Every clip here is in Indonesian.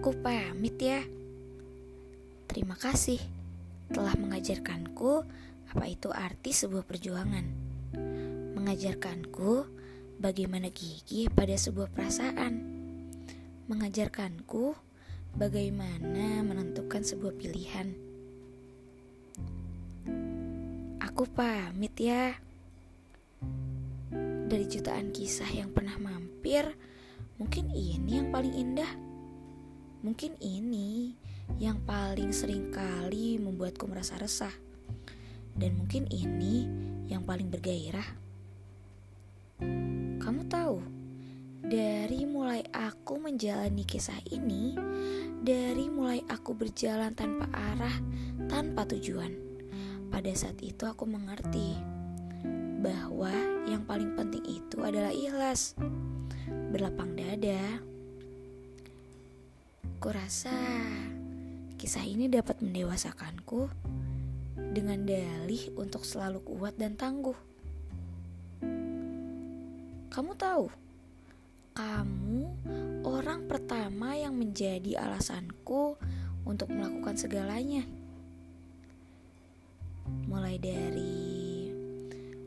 Aku pamit ya. Terima kasih telah mengajarkanku apa itu arti sebuah perjuangan. Mengajarkanku bagaimana gigih pada sebuah perasaan. Mengajarkanku bagaimana menentukan sebuah pilihan. Aku pamit ya. Dari jutaan kisah yang pernah mampir, mungkin ini yang paling indah. Mungkin ini yang paling sering kali membuatku merasa resah. Dan mungkin ini yang paling bergairah. Kamu tahu, dari mulai aku menjalani kisah ini, dari mulai aku berjalan tanpa arah, tanpa tujuan, pada saat itu aku mengerti bahwa yang paling penting itu adalah ikhlas, berlapang dada. Kurasa kisah ini dapat mendewasakanku dengan dalih untuk selalu kuat dan tangguh. Kamu tahu, kamu orang pertama yang menjadi alasanku untuk melakukan segalanya. Mulai dari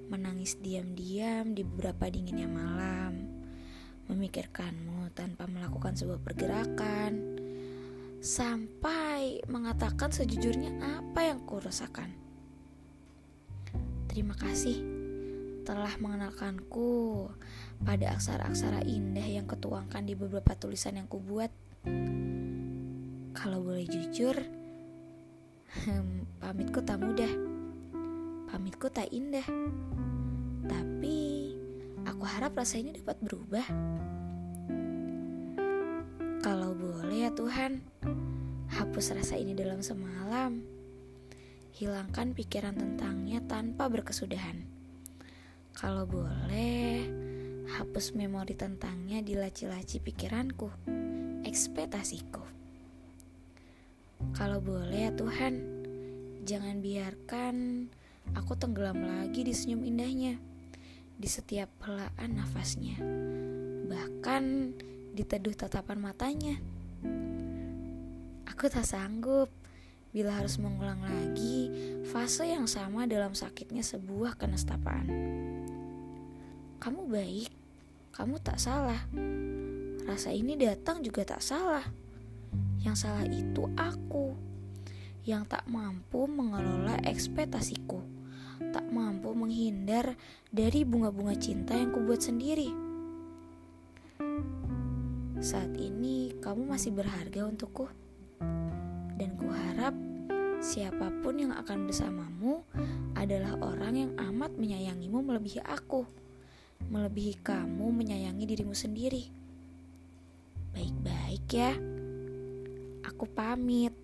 menangis diam-diam di beberapa dinginnya malam, memikirkanmu tanpa melakukan sebuah pergerakan, sampai mengatakan sejujurnya apa yang kurasakan. Terima kasih telah mengenalkanku pada aksara-aksara indah yang ketuangkan di beberapa tulisan yang kubuat. Kalau boleh jujur, hmm, pamitku tak mudah. Pamitku tak indah. Tapi aku harap rasa ini dapat berubah. Ya Tuhan, hapus rasa ini dalam semalam. Hilangkan pikiran tentangnya tanpa berkesudahan. Kalau boleh, hapus memori tentangnya di laci-laci pikiranku, ekspektasiku. Kalau boleh ya Tuhan, jangan biarkan aku tenggelam lagi di senyum indahnya, di setiap helaan nafasnya, bahkan di teduh tatapan matanya. Aku tak sanggup bila harus mengulang lagi fase yang sama dalam sakitnya sebuah kenestapaan. Kamu baik, kamu tak salah. Rasa ini datang juga tak salah. Yang salah itu aku yang tak mampu mengelola ekspektasiku, tak mampu menghindar dari bunga-bunga cinta yang kubuat sendiri. Saat ini kamu masih berharga untukku, dan kuharap siapa pun yang akan bersamamu adalah orang yang amat menyayangimu melebihi aku melebihi kamu menyayangi dirimu sendiri. Baik-baik ya. Aku pamit.